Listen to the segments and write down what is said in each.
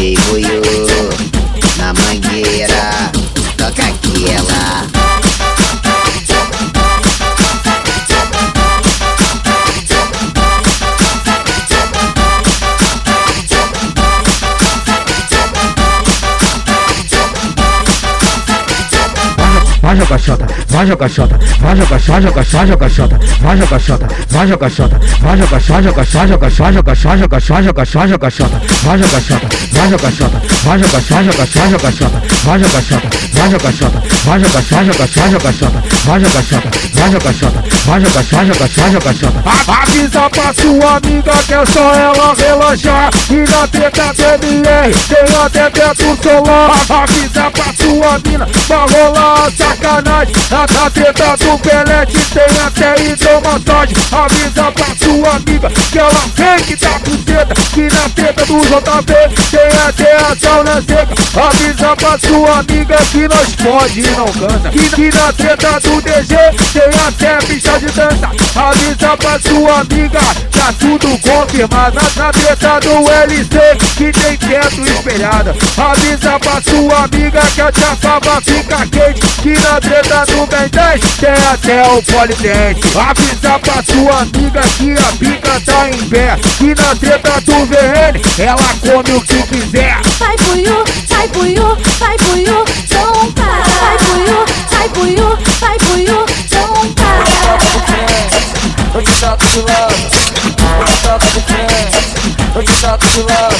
DJ Buiu vai jogar xota, vai jogar xota, vai jogar xota, joga xota, joga xota, vai jogar xota, vai jogar xota, vai jogar xota, joga xota, joga xota, joga xota, joga xota, joga xota, joga xota, vai jogar xota, vai jogar xota, vai jogar xota, joga xota, joga xota, vai jogar xota, vai jogar xota, vai jogar vai jogar vai jogar vai jogar. Avisa pra sua amiga que é só ela relaxar E na teta TMR tem até teto solar Avisa pra sua mina pra rolar sacanagem Na teta do Pelete tem até hidromassagem Avisa pra sua amiga que ela vem que tá com teta Que na teta do JV tem até a sauna seca Avisa pra sua amiga que nós pode e não canta Que, que na teta do DG tem até de Avisa pra sua amiga, tá tudo confirmado. Na, treta do LC que tem teto espelhada Avisa pra sua amiga que a chapava fica quente Que na treta do Ben 10 tem até o polidente Avisa pra sua amiga que a pica tá em pé Que na treta do VN ela come o que quiser. Sai buiu, sai buiu, sai buiu, zomba. Sai buiu, sai buiu, sai buiu, Te trato de lado, eu te trato de frente, eu te trato de lado.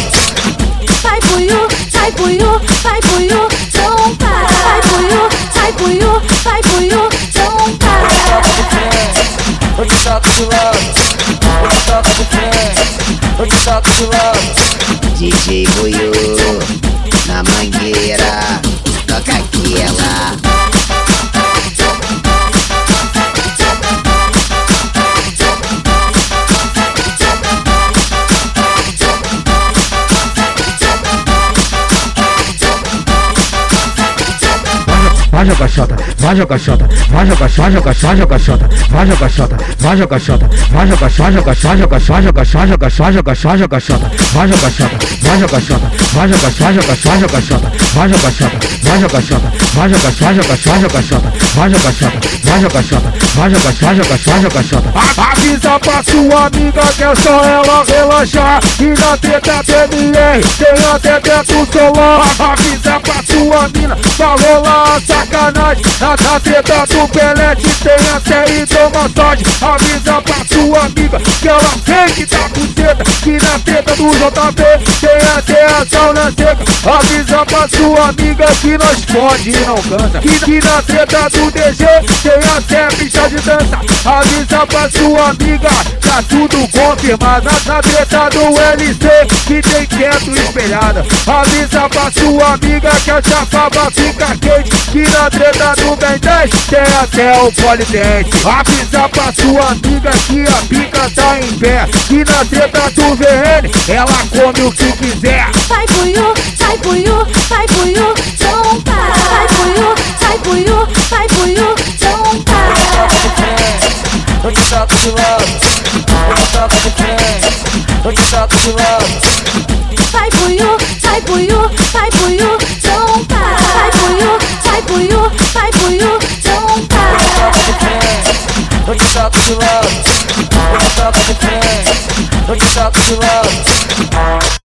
Sai buiu, sai buiu, sai buiu, zomba. Sai buiu, sai buiu, sai buiu, zomba. Eu te trato de lado, eu te trato de frente, eu te trato de lado. DJ Buiu na mangueira, vai jogar xota, vai jogar xota, vai jogar xota, joga xota, joga xota, vai jogar xota, vai jogar xota, vai jogar xota, joga xota, joga xota, joga xota, joga xota, joga xota, joga xota, vai jogar xota, vai jogar xota, vai jogar xota, joga xota, joga vai jogar vai jogar vai jogar xota, joga xota, joga vai jogar xota, vai jogar vai jogar xota, joga xota. Avisa pra sua amiga que é só ela relaxar E na treta TMR tem até teto solar Avisa pra sua mina pra rolar sacanagem Na treta do Pelete tem até hidromassagem Avisa pra sua amiga que ela vem que tá com teta Que na treta do JV tem até a sauna seca Avisa pra sua amiga que nós pode e não canta Que, que na treta do DG tem até pista de dança. Avisa pra sua amiga, tá tudo confirmado. Na, na treta do LC que tem teto espelhada. Avisa pra sua amiga que a chapava fica quente. Que na treta do Ben 10 tem até o polidente Avisa pra sua amiga que a pica tá em pé. Que na treta do VN ela come o que quiser Sai buiu, sai buiu, sai buiu, zomba. Sai buiu, sai buiu, sai buiu, zomba. Eu te trato de lado, eu te trato de frente, eu te trato de lado. Sai buiu, sai buiu, sai buiu, zomba. Sai buiu, sai buiu, sai buiu, zomba. Eu te trato de lado, eu te trato de frente, eu te trato de lado.